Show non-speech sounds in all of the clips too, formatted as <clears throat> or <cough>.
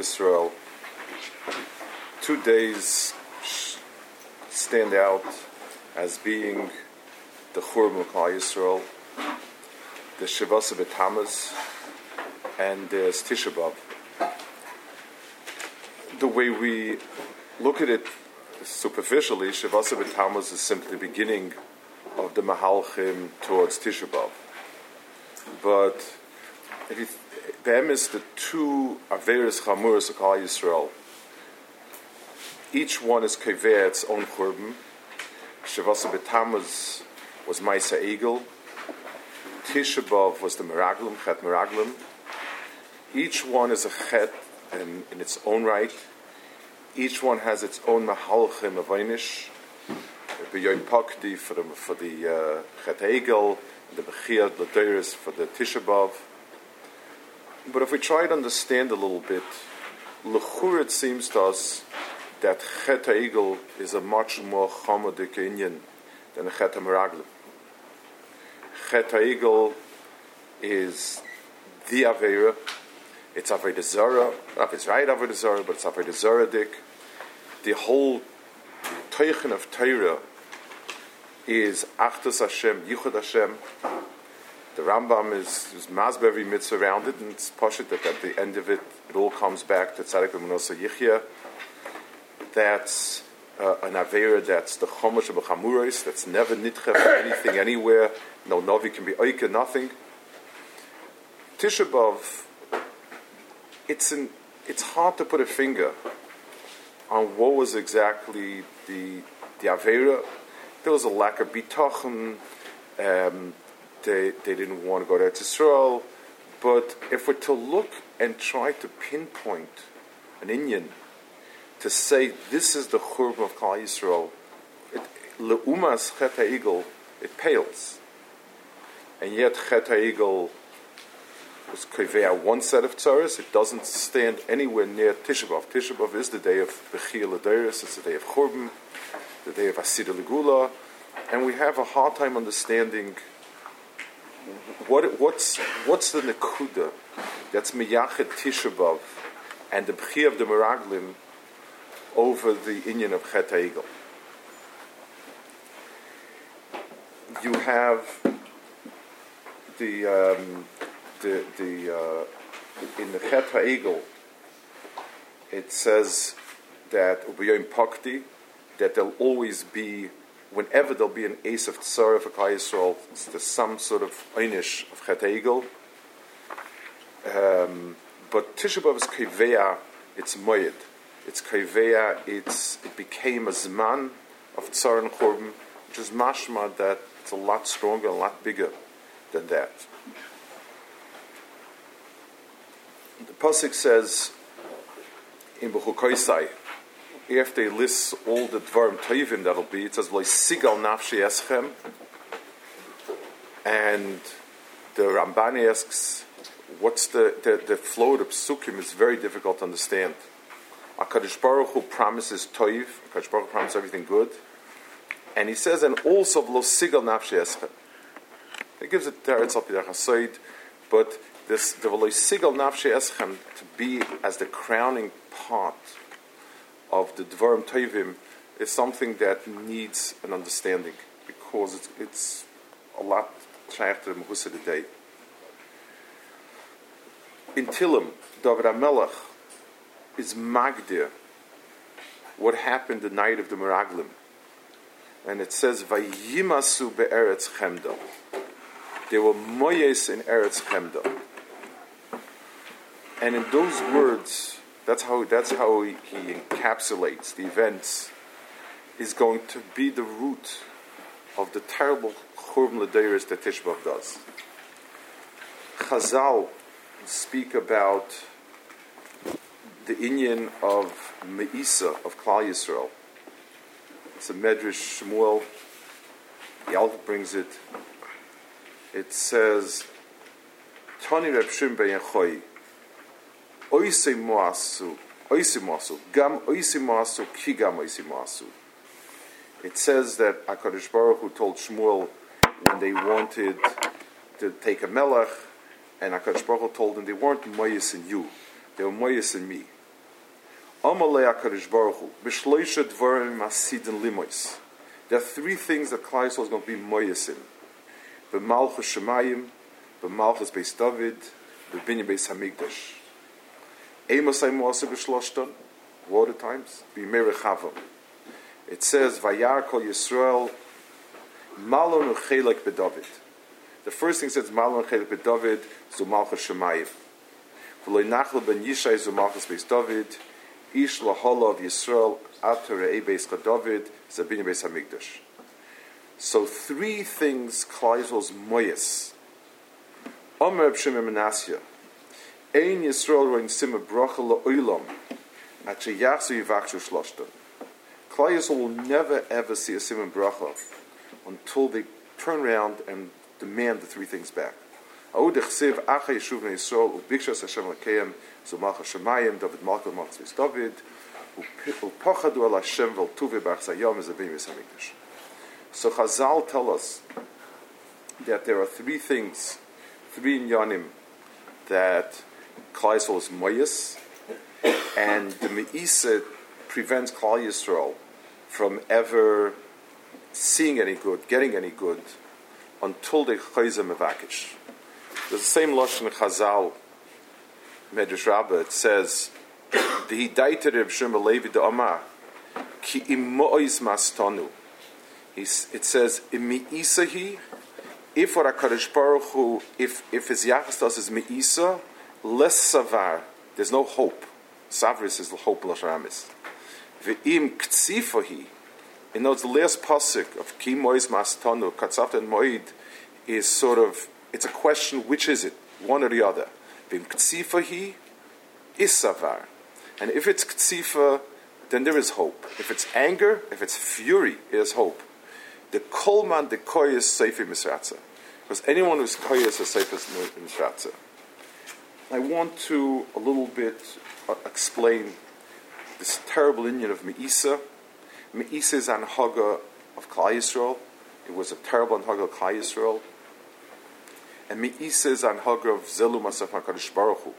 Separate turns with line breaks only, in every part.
Yisrael, two days stand out as being the Churban Klal Yisrael, the Shavasa B'Tamuz, and the Tisha B'Av. The way we look at it superficially, Shavasa B'Tamuz is simply the beginning of the Mahalchim towards Tisha B'Av. But if you them is the two Averis Chamuras of Klal Yisrael. Each one is kaveh its own churban. Shavasa B'Tamuz was Maisa Egel. Tisha B'Av was the Meraglim, Chet Meraglim. Each one is a Chet in, in its own right. Each one has its own Mahalchim of Einish. B'Yoyim Pakdi for the, for the uh, Chet Egel, the Bechir, the for the Tisha B'Av. But if we try to understand a little bit, Lechur it seems to us that Chet Egel is a much more chomodik Inyan than Chet Meraglim. Chet Egel is the Avera. It's Aveda Zara. Not it's right Aveda Zara, but it's Aveda Zaradik. The whole Teichen of Torah is Achtus Hashem, Yichud Hashem. The Rambam is, is masber every mitzvah around it, and it's poshut that at the end of it, it all comes back to Tzadik B'Manosa Yichya. That's uh, an Avera that's the Chomosh of Chamurais, that's never nitche for <coughs> anything anywhere. No Novi can be Oike, nothing. Tisha B'Av, it's, an, it's hard to put a finger on what was exactly the, the Avera. There was a lack of bitachon. Um, they, they didn't want to go to Israel. But if we're to look and try to pinpoint an Inyan to say this is the Churban of Klal Yisrael, Leumas Chet Egel, it pales. And yet Chet Egel was Kivea one set of tzaras. It doesn't stand anywhere near Tisha B'Av. Tisha B'Av is the day of Bechir Lederis. It's the day of Churban, the day of Asida Legula. And we have a hard time understanding what, what's, what's the Nekuda that's Miyachet Tisha B'Av and the Bechir of the Meraglim over the Inyan of Chet Egel. You have the um, the the uh, in the Chet Egel. It says that Ubiyim Pakti that there'll always be whenever there'll be an ace of tsar for Klal Yisrael, there's some sort of einish of Chet Egel. Um, but Tisha B'av is Kivea, it's Moyed. It's Kivea, it's, it became a Zman of Tsar and Churban, which is mashma that it's a lot stronger, a lot bigger than that. The Pasuk says in Bechukoisai, after he lists all the Dvarim Toivim that'll be, it says, Sigal Nafshi Eschem, and the Ramban asks, what's the, the, the flow? Of the Psukim is very difficult to understand. HaKadosh Baruch Hu promises Toiv, HaKadosh Baruch Hu promises everything good, and he says, and also Lo Sigal Nafshi Eschem. He gives it it's up there, but this, the Lo Sigal Nafshi Eschem to be as the crowning part of the Dvarim Tovim is something that needs an understanding because it's, it's a lot shaykh the today. In Tilim, David HaMelech is Magdir, what happened the night of the Meraglim. And it says, Vayimasu be'eretz chemda. There were moyes in Eretz chemda. And in those words, that's how, that's how he, encapsulates the events, is going to be the root of the terrible Churban Ladeiris that Tishbav does. Chazal speak about the Inyan of Meisa, of Klal Yisrael. It's a Medrash Shmuel. Alf brings it. It says, Tani Reb Shim gam. It says that HaKadosh Baruch Hu told Shmuel when they wanted to take a melech, and HaKadosh Baruch Hu told them they weren't moyes in you, they were moyes in me. Amalei HaKadosh Baruch Hu, b'shloisha dvarim asidin limois. There are three things that Klal Yisrael is going to be moyes in. B'malchus Shemayim, b'malchus Beis David, b'binyam Beis Hamikdash. Water times. It says, Vayar kol Yisrael, malon uchelek b'David. The first thing says, malon uchelek b'David, zu malchus Shemayim. V'loi nachal ben Yishai zu malchus Beis David, ish lahola of Yisrael, ater re'ei Beis David, zabinyam Beis Hamikdash. So three things Klal moyes. Omer Shimon Menasya, Ein Yisrael roin sima bracha la'olam, at sheyachzu yivakshu shloshton. Klai Yisrael will never ever see a simon bracha until they turn around and demand the three things back. David a. So Chazal tell us that there are three things, three inyanim that Klal is moyes, and the meisa prevents Klal from ever seeing any good, getting any good, until they chayzem mevakish. There's the same lashon Chazal, Medrash Rabbah. It says, "The hidaita Reb Shimon Levi de Amar ki mastanu." He's, it says, "Imiisahi." If what Hakadosh Baruch Hu, if if his yachas to us is meisa, less savar. There's no hope. Savris is the hope l'sharamis. Ve'im ktsifahi. In those last pasuk of Ki Mois Mastanu, Katzavta and Moed, is sort of, it's a question, which is it? One or the other. Vim Ktsifahi is Savar. And if it's Ktsifa, then there is hope. If it's anger, if it's fury, there's hope. The Kolman, the Koyas, Seifi Misratza. Because anyone who's Koyas is Seifi Misratza. I want to a little bit uh, explain this terrible Inyan of Meisa Meisa is an Haga of Klal Yisrael. It was a terrible Haga of Klal Yisrael. And Meisa is an Haga of Zelu Masach HaKadosh Baruch Hu.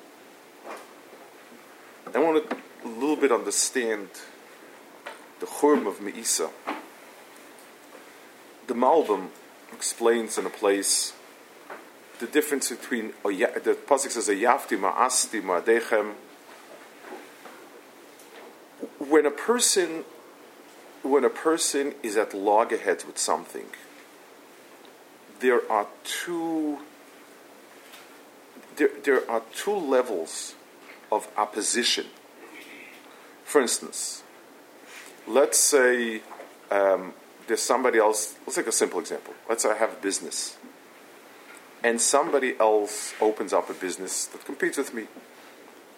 I want to a little bit understand the Churm of Meisa. The Malbim explains in a place the difference between the pasuk says a yafti ma'asti ma'adechem. When a person when a person is at loggerheads with something, there are two there, there are two levels of opposition. For instance, let's say um, there's somebody else. Let's take a simple example. Let's say I have a business, and somebody else opens up a business that competes with me.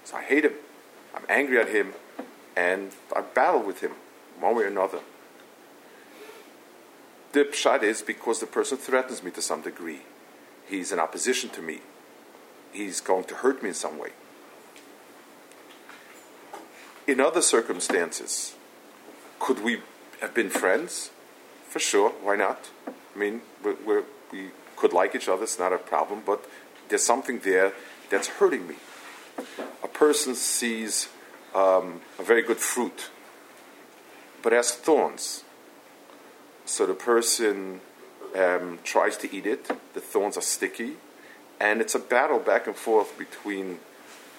So I hate him. I'm angry at him, and I battle with him one way or another. The pshat is because the person threatens me to some degree. He's in opposition to me. He's going to hurt me in some way. In other circumstances, could we have been friends? For sure, why not? I mean, we're, we're, we could like each other, it's not a problem, but there's something there that's hurting me. A person sees um, a very good fruit but has thorns. So the person um, tries to eat it, the thorns are sticky, and it's a battle back and forth between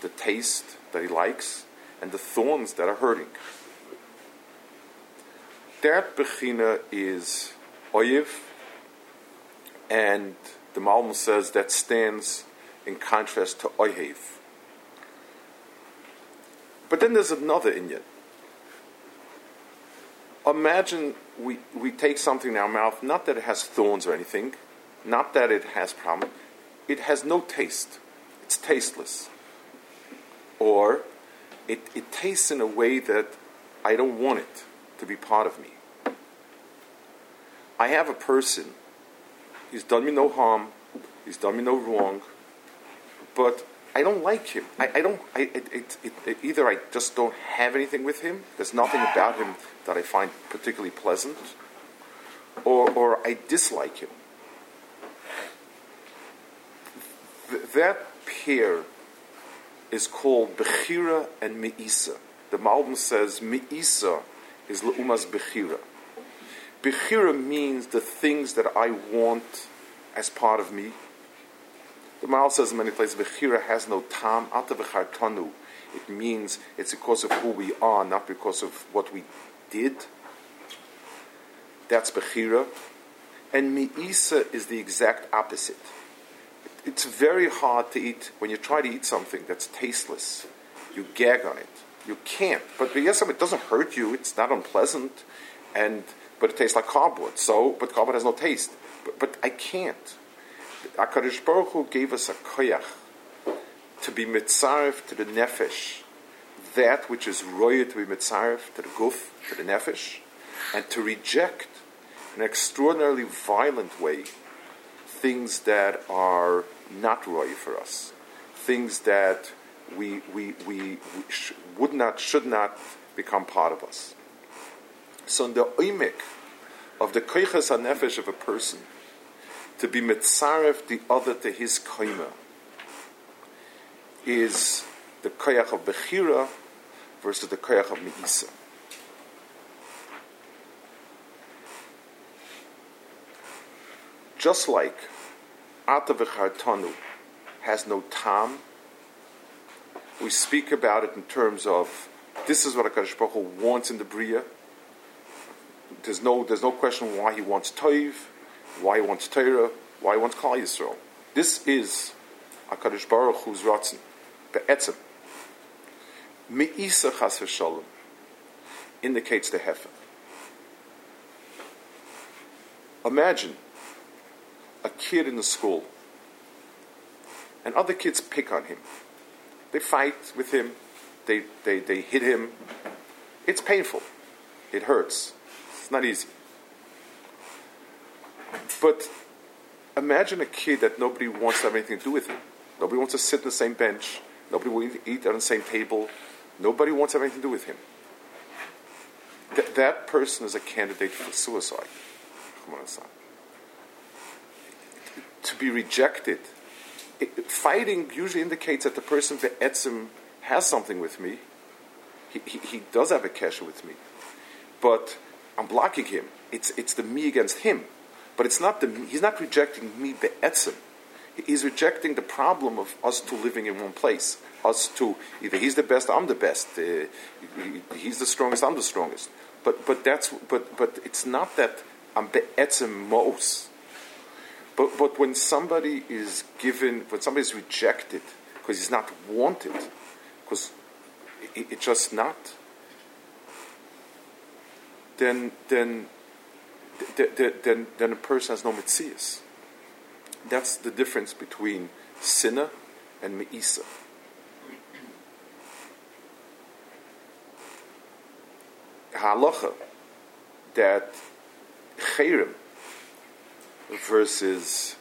the taste that he likes and the thorns that are hurting. That bechina is oyev, and the Malbim says that stands in contrast to oyev. But then there's another Inyan imagine we, we take something in our mouth, not that it has thorns or anything, not that it has problem, it has no taste. It's tasteless. Or it, it tastes in a way that I don't want it to be part of me. I have a person, he's done me no harm, he's done me no wrong, but I don't like him. I, I don't. I, it, it, it, either I just don't have anything with him. There's nothing about him that I find particularly pleasant, or, or I dislike him. th- that pair is called Bechira and Me'isa. The Malbim says Me'isa is Le'umas Bechira. Bechira means the things that I want as part of me. The Mal says in many places, Bechira has no tam, tanu. It means it's because of who we are, not because of what we did. That's Bechira. And Mi'isa is the exact opposite. It's very hard to eat when you try to eat something that's tasteless. You gag on it. You can't. But yes, it doesn't hurt you. It's not unpleasant, and but it tastes like cardboard. So, but cardboard has no taste. But, but I can't. Hakadosh Baruch Hu gave us a koyach to be mitzaref to the nefesh, that which is royal to be mitzaref to the guf, to the nefesh, and to reject in an extraordinarily violent way things that are not royal for us, things that we, we, we, we sh- would not, should not become part of us. So in the oimik of the koiches nefesh of a person, to be mitzaref the other to his koima, is the koyach of bechira versus the koyach of meisa. Just like Ata v'chartanu has no tam, we speak about it in terms of this is what HaKadosh Baruch Hu wants in the Bria. There's no, there's no question why he wants Toiv, why he wants Torah, why he wants Klal Yisrael. This is HaKadosh Baruch Hu's Ratzin, Be'etzim. Me'isa chas v'shalom indicates the Hefer. Imagine a kid in the school and other kids pick on him. They fight with him, they, they, they hit him. It's painful, it hurts, it's not easy. But imagine a kid that nobody wants to have anything to do with him. Nobody wants to sit on the same bench. Nobody will eat on the same table. Nobody wants to have anything to do with him. Th- that person is a candidate for suicide. To be rejected. It, fighting usually indicates that the person, the etzim, has something with me. He, he, he does have a kesher with me. But I'm blocking him. It's, it's the me against him. But it's not the he's not rejecting me be'etzim. He's rejecting the problem of us two living in one place. Us two, either he's the best, I'm the best. Uh, he's the strongest, I'm the strongest. But but that's but but it's not that I'm be'etzim mos. But but when somebody is given, when somebody is rejected because he's not wanted, because it, it's just not, then then then, then a person has no mitzias. That's the difference between sinner and me'isa. Halacha that chayrim versus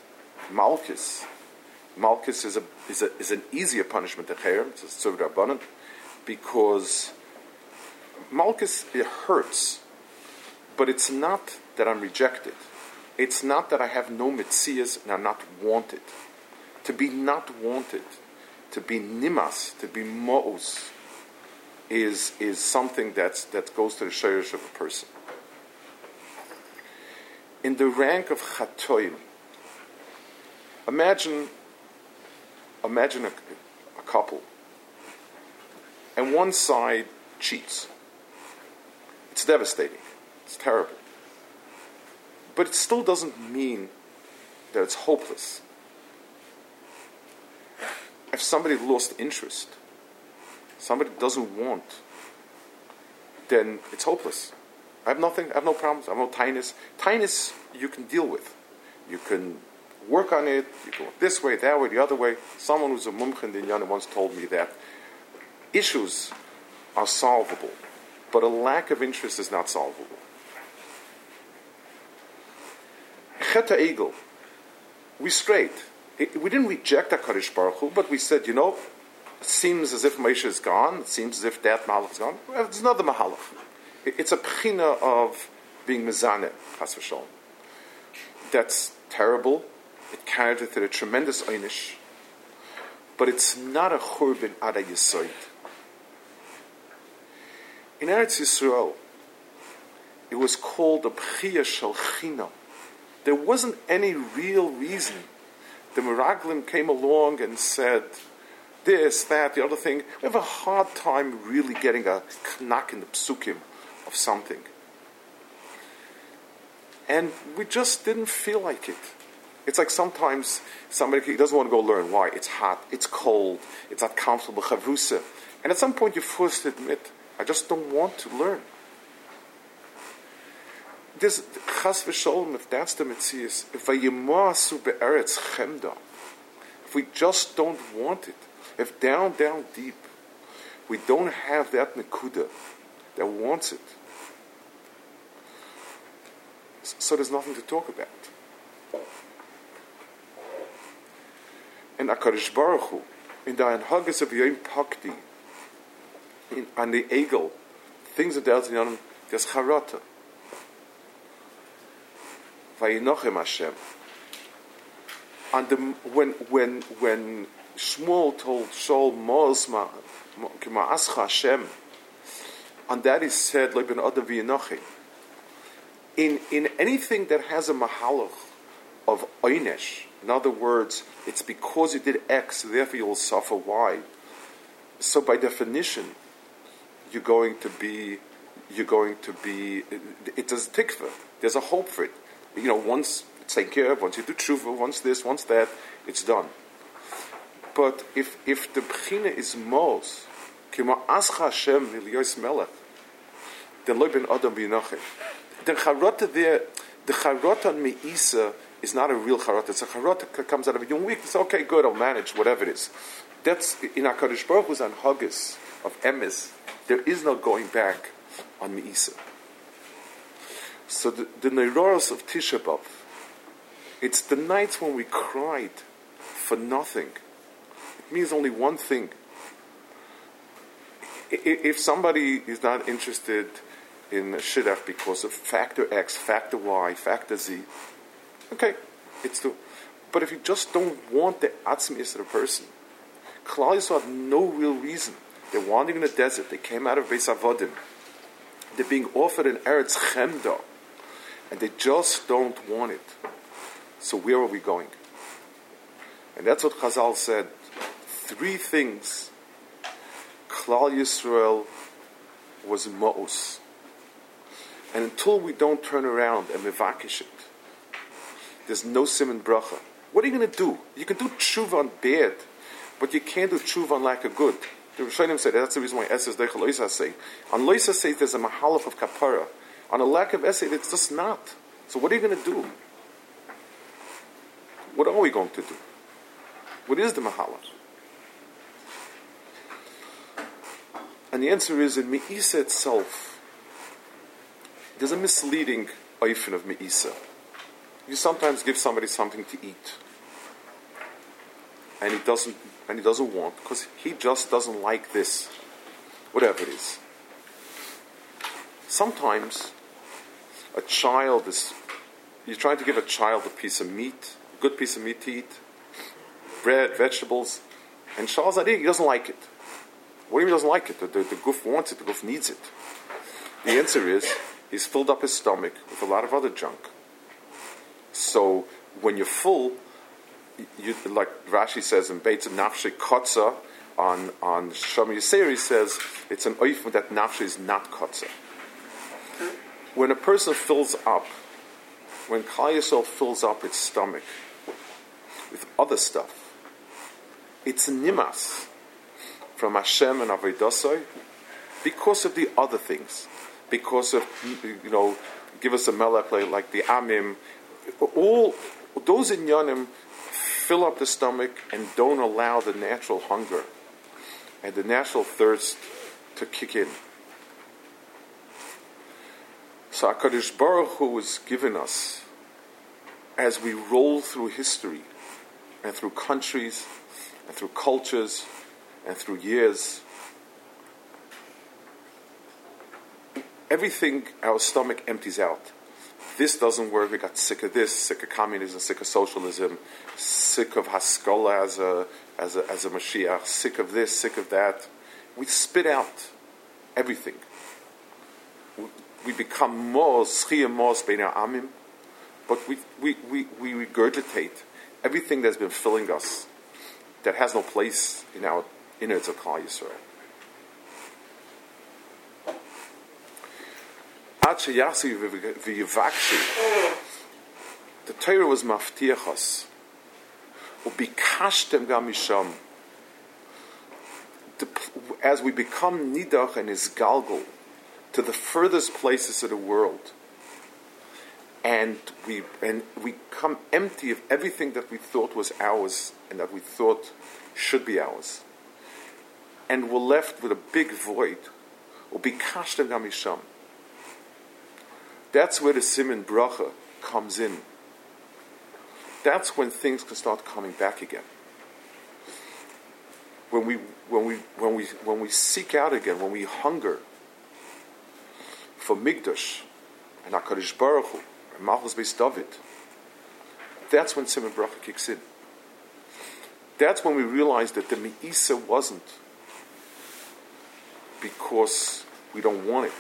malchus. Malchus is, a, is, a, is an easier punishment than chayrim. It's a tzur because malchus it hurts, but it's not that I'm rejected. It's not that I have no mitzias and I'm not wanted. To be not wanted, to be nimas, to be mo'os, is, is something that's, that goes to the shayrish of a person. In the rank of chatoim, imagine, imagine a, a couple, and one side cheats. It's devastating. It's terrible. But it still doesn't mean that it's hopeless. If somebody lost interest, somebody doesn't want, then it's hopeless. I have nothing, I have no problems, I have no tinus. Tinus you can deal with. You can work on it, you work this way, that way, the other way. Someone who's a mumch in the once told me that issues are solvable, but a lack of interest is not solvable. Cheta Egel, we strayed. We didn't reject HaKadosh Baruch Hu, but we said, you know, it seems as if Moshe is gone, it seems as if that Malach is gone. Well, it's another Mahalach. It's a pchina of being Mizaneh, Chas v'shalom. That's terrible. It carried with it a tremendous einish. but it's not a churban ada yisoid. In Eretz Yisrael, it was called a bchiyah shel china. There wasn't any real reason. The Meraglim came along and said this, that, the other thing. We have a hard time really getting a knack in the psukim of something. And we just didn't feel like it. It's like sometimes somebody doesn't want to go learn. Why? It's hot, it's cold, it's not comfortable, chavrusa. And at some point you're forced to admit, I just don't want to learn. This chas v'sholem, if that's the mitzias, if be'eretz chemda, if we just don't want it, if down, down deep, we don't have that nekuda that wants it, so there's nothing to talk about. And HaKadosh Baruch Hu, in the Anhagas of Yom Pakti, in, on the Egel, things that dealt in there's Charata. Vayinochem Hashem. And the, when, when, when Shmuel told Shaul, Mosma, Hashem, and that is said, Adam Vayinochem, in, in anything that has a mahaloch of oynesh, in other words, it's because you did X, therefore you will suffer Y. So by definition, you're going to be, you're going to be, it does tikva. There's a hope for it. You know, once it's taken care of, once you do tshuva, once this, once that, it's done. But if, if the bchina is mos, kima ascha Hashem v'liyos melech, then lo ben adam b'yinochem the charota there, the charota on Meisa is not a real charota. It's a charota that comes out of a young week. It's okay, good, I'll manage, whatever it is. That's in HaKadosh Baruch Hu's on Haggis of Emes. There is no going back on Meisa. So the, the of Tisha B'Av, it's the nights when we cried for nothing. It means only one thing. If somebody is not interested in Shidduch because of factor X, factor Y, factor Z. Okay, it's the. But if you just don't want the atzmius of the person, Klal Yisrael have no real reason. They're wandering in the desert. They came out of Beis Avodim. They're being offered an Eretz Chemda, and they just don't want it. So where are we going? And that's what Chazal said. Three things Klal Yisrael was ma'us. And until we don't turn around and mevakish it, there's no simon bracha. What are you going to do? You can do tshuva on bad, but you can't do tshuva on lack of good. The Rishonim said that's the reason why Esses Deichel Loisa say. On Loisa says there's a mahalach of kapara. On a lack of essay, it's just not. So what are you going to do? What are we going to do? What is the mahalach? And the answer is in Me'isa itself, there's a misleading oifen of me'isa. You sometimes give somebody something to eat, and he doesn't, and he doesn't want because he just doesn't like this, whatever it is. Sometimes a child is, you're trying to give a child a piece of meat, a good piece of meat to eat, bread, vegetables, and Charles Adi, he doesn't like it. What do you mean doesn't like it? The, the, the goof wants it, the goof needs it. The answer is he's filled up his stomach with a lot of other junk. So when you're full, you, like Rashi says in Beit Nafshe Kotza, on on Shami Yiseri says it's an oif that nafshe is not kotza. When a person fills up, when Klal fills up its stomach with other stuff, it's nimas from Hashem and Avedosoi because of the other things because of, you know, give us a melech like the amim. All those inyanim fill up the stomach and don't allow the natural hunger and the natural thirst to kick in. So HaKadosh Baruch Hu has given us, as we roll through history and through countries and through cultures and through years, everything, our stomach empties out. This doesn't work. We got sick of this, sick of communism, sick of socialism, sick of Haskalah as a as a, as a Mashiach, sick of this, sick of that. We spit out everything. We, become more schia more amim, but we, we, we, we regurgitate everything that's been filling us that has no place in our inner Klal Yisrael. The Torah was maftiachos, as we become nidach and his galgal to the furthest places of the world, and we and we come empty of everything that we thought was ours and that we thought should be ours, and we're left with a big void. That's where the Simon Bracha comes in. That's when things can start coming back again. When we, when we, when we, when we seek out again, when we hunger for Migdash and HaKadosh Baruch Hu, and Malchus Beis David, that's when Simon Bracha kicks in. That's when we realize that the Me'isa wasn't because we don't want it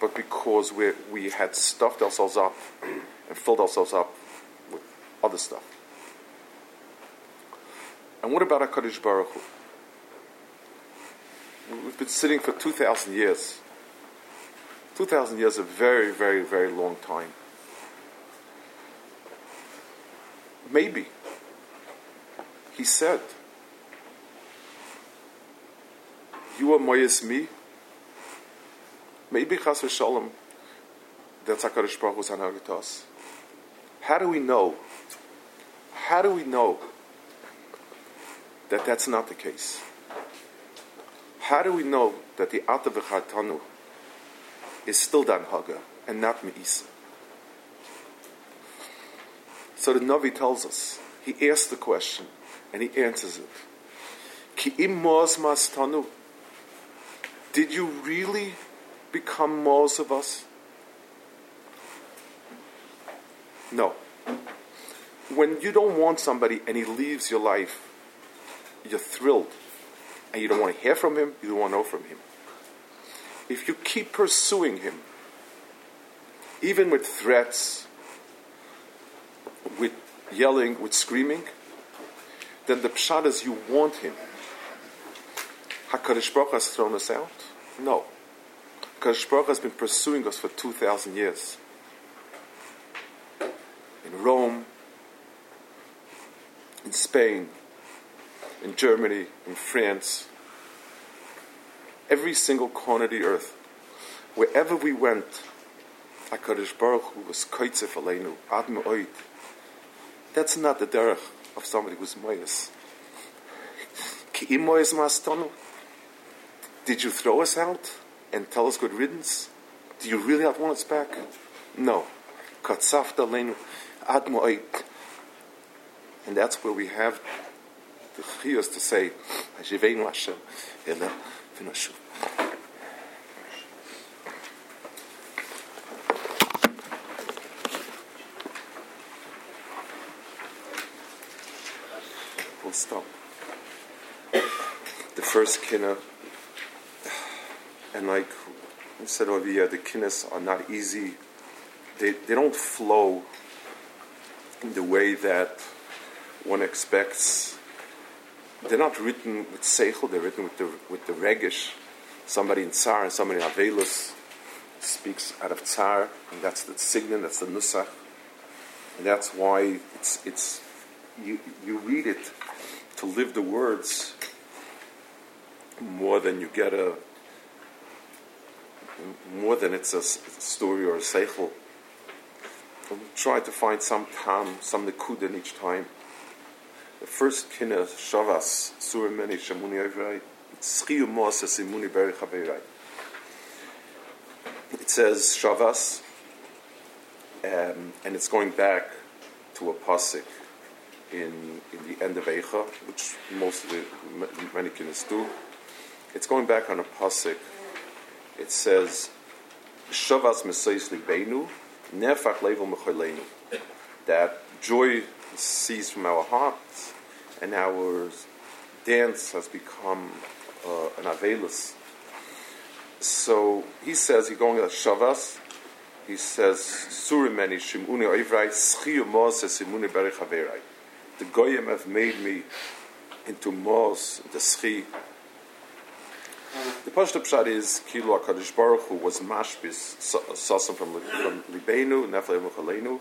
but because we we had stuffed ourselves up <clears throat> and filled ourselves up with other stuff. And what about HaKadosh Baruch Hu? We've been sitting for 2,000 years. 2,000 years is a very, very, very long time. Maybe. He said, You are Moyes me, Maybe Chas v'shalom, that's HaKadosh Baruch Hu's. How do we know? How do we know that that's not the case? How do we know that the Ata v'chatanu is still Dan Haga and not Me'isa? So the Navi tells us, he asks the question and he answers it. Ki im. Did you really become most of us? No. When you don't want somebody and he leaves your life, you're thrilled. And you don't want to hear from him, you don't want to know from him. If you keep pursuing him, even with threats, with yelling, with screaming, then the pshat is you want him. HaKadosh Baruch has thrown us out? No. Because Baruch has been pursuing us for 2,000 years. In Rome, in Spain, in Germany, in France, every single corner of the earth, wherever we went, HaKadosh Baruch Hu was koitzef aleinu, ad me'oid. That's not the derech of somebody who's moyes. <laughs> Ki im moyes mastonu? Did you throw us out? and tell us good riddance? Do you really not want us back? No. Katsafta lenu admoit. And that's where we have the chiyos to say, Hashiveinu Hashem, ele v'nashuv. Stop. The first kinna and like I said here, the kinnis are not easy. They, they don't flow in the way that one expects. They're not written with seichel, they're written with the, with the regish. Somebody in tsar and somebody in avelus speaks out of tsar, and that's the signin, that's the nusach. And that's why it's, it's you, you read it to live the words more than you get a more than it's a story or a seichel. Try to find some tam, some nekud in each time. The first kina shavas surimeni shamuni avrai tzchiyu mosa simuni berich. It says shavas, um, and it's going back to a pasuk in in the end of Eicha, which most of the many kinas do. It's going back on a pasuk it says, Shavas Mesais Libenu, Nefach Level. That joy sees from our hearts and our dance has become uh, an avelus. So he says, he's going to Shavas, he says, Surimeni Shimuni Oivrai, Schiu Moses Simuni Berich Haverai. The Goyim have made me into Mos, the Schi. The Pashto Pshat is, Kilu HaKadosh Baruch Hu was Mashbis, Sasam from, from Libenu, Nefle Muchalenu.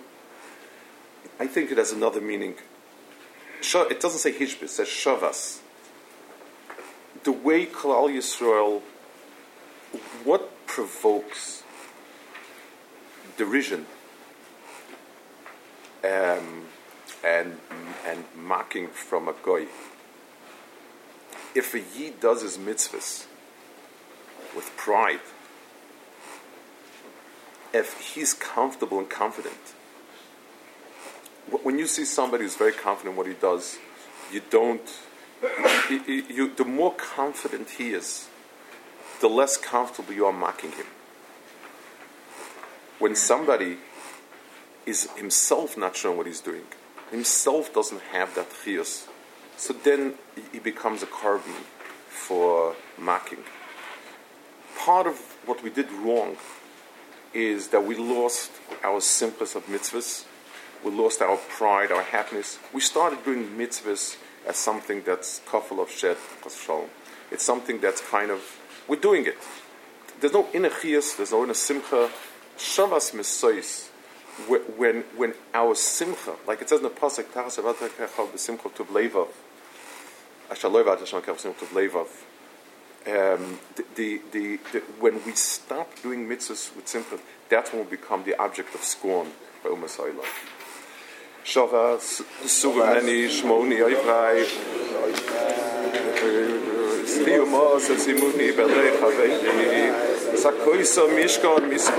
I think it has another meaning. It doesn't say Hishbis, it says Shavas. The way Klal Yisrael, what provokes derision um, and and mocking from a goy. If a yid does his mitzvahs with pride, if he's comfortable and confident, when you see somebody who's very confident in what he does, you don't. You, you, the more confident he is, the less comfortable you are mocking him. When somebody is himself not sure what he's doing, himself doesn't have that chiyus, so then he becomes a carbon for mocking. Part of what we did wrong is that we lost our simplest of mitzvahs. We lost our pride, our happiness. We started doing mitzvahs as something that's kafel of shed, It's something that's kind of, we're doing it. There's no inner chiyas, there's no inner simcha. Shavas misois, when, when our simcha, like it says in the pasuk, Tachas avatekecha b'simcha tuv levav, ashaloi v'atashon kech b'simcha tuv levav, um, the, the, the, the, when we stop doing mitzvahs with simcha, that's when we become the object of scorn by Umas Ha'ila. Shavas, Suvameni, Shmoni, Oivrai, Stiumos, Simuni, Belei, Chavei, Sakoisa, Mishkan, Miskoy,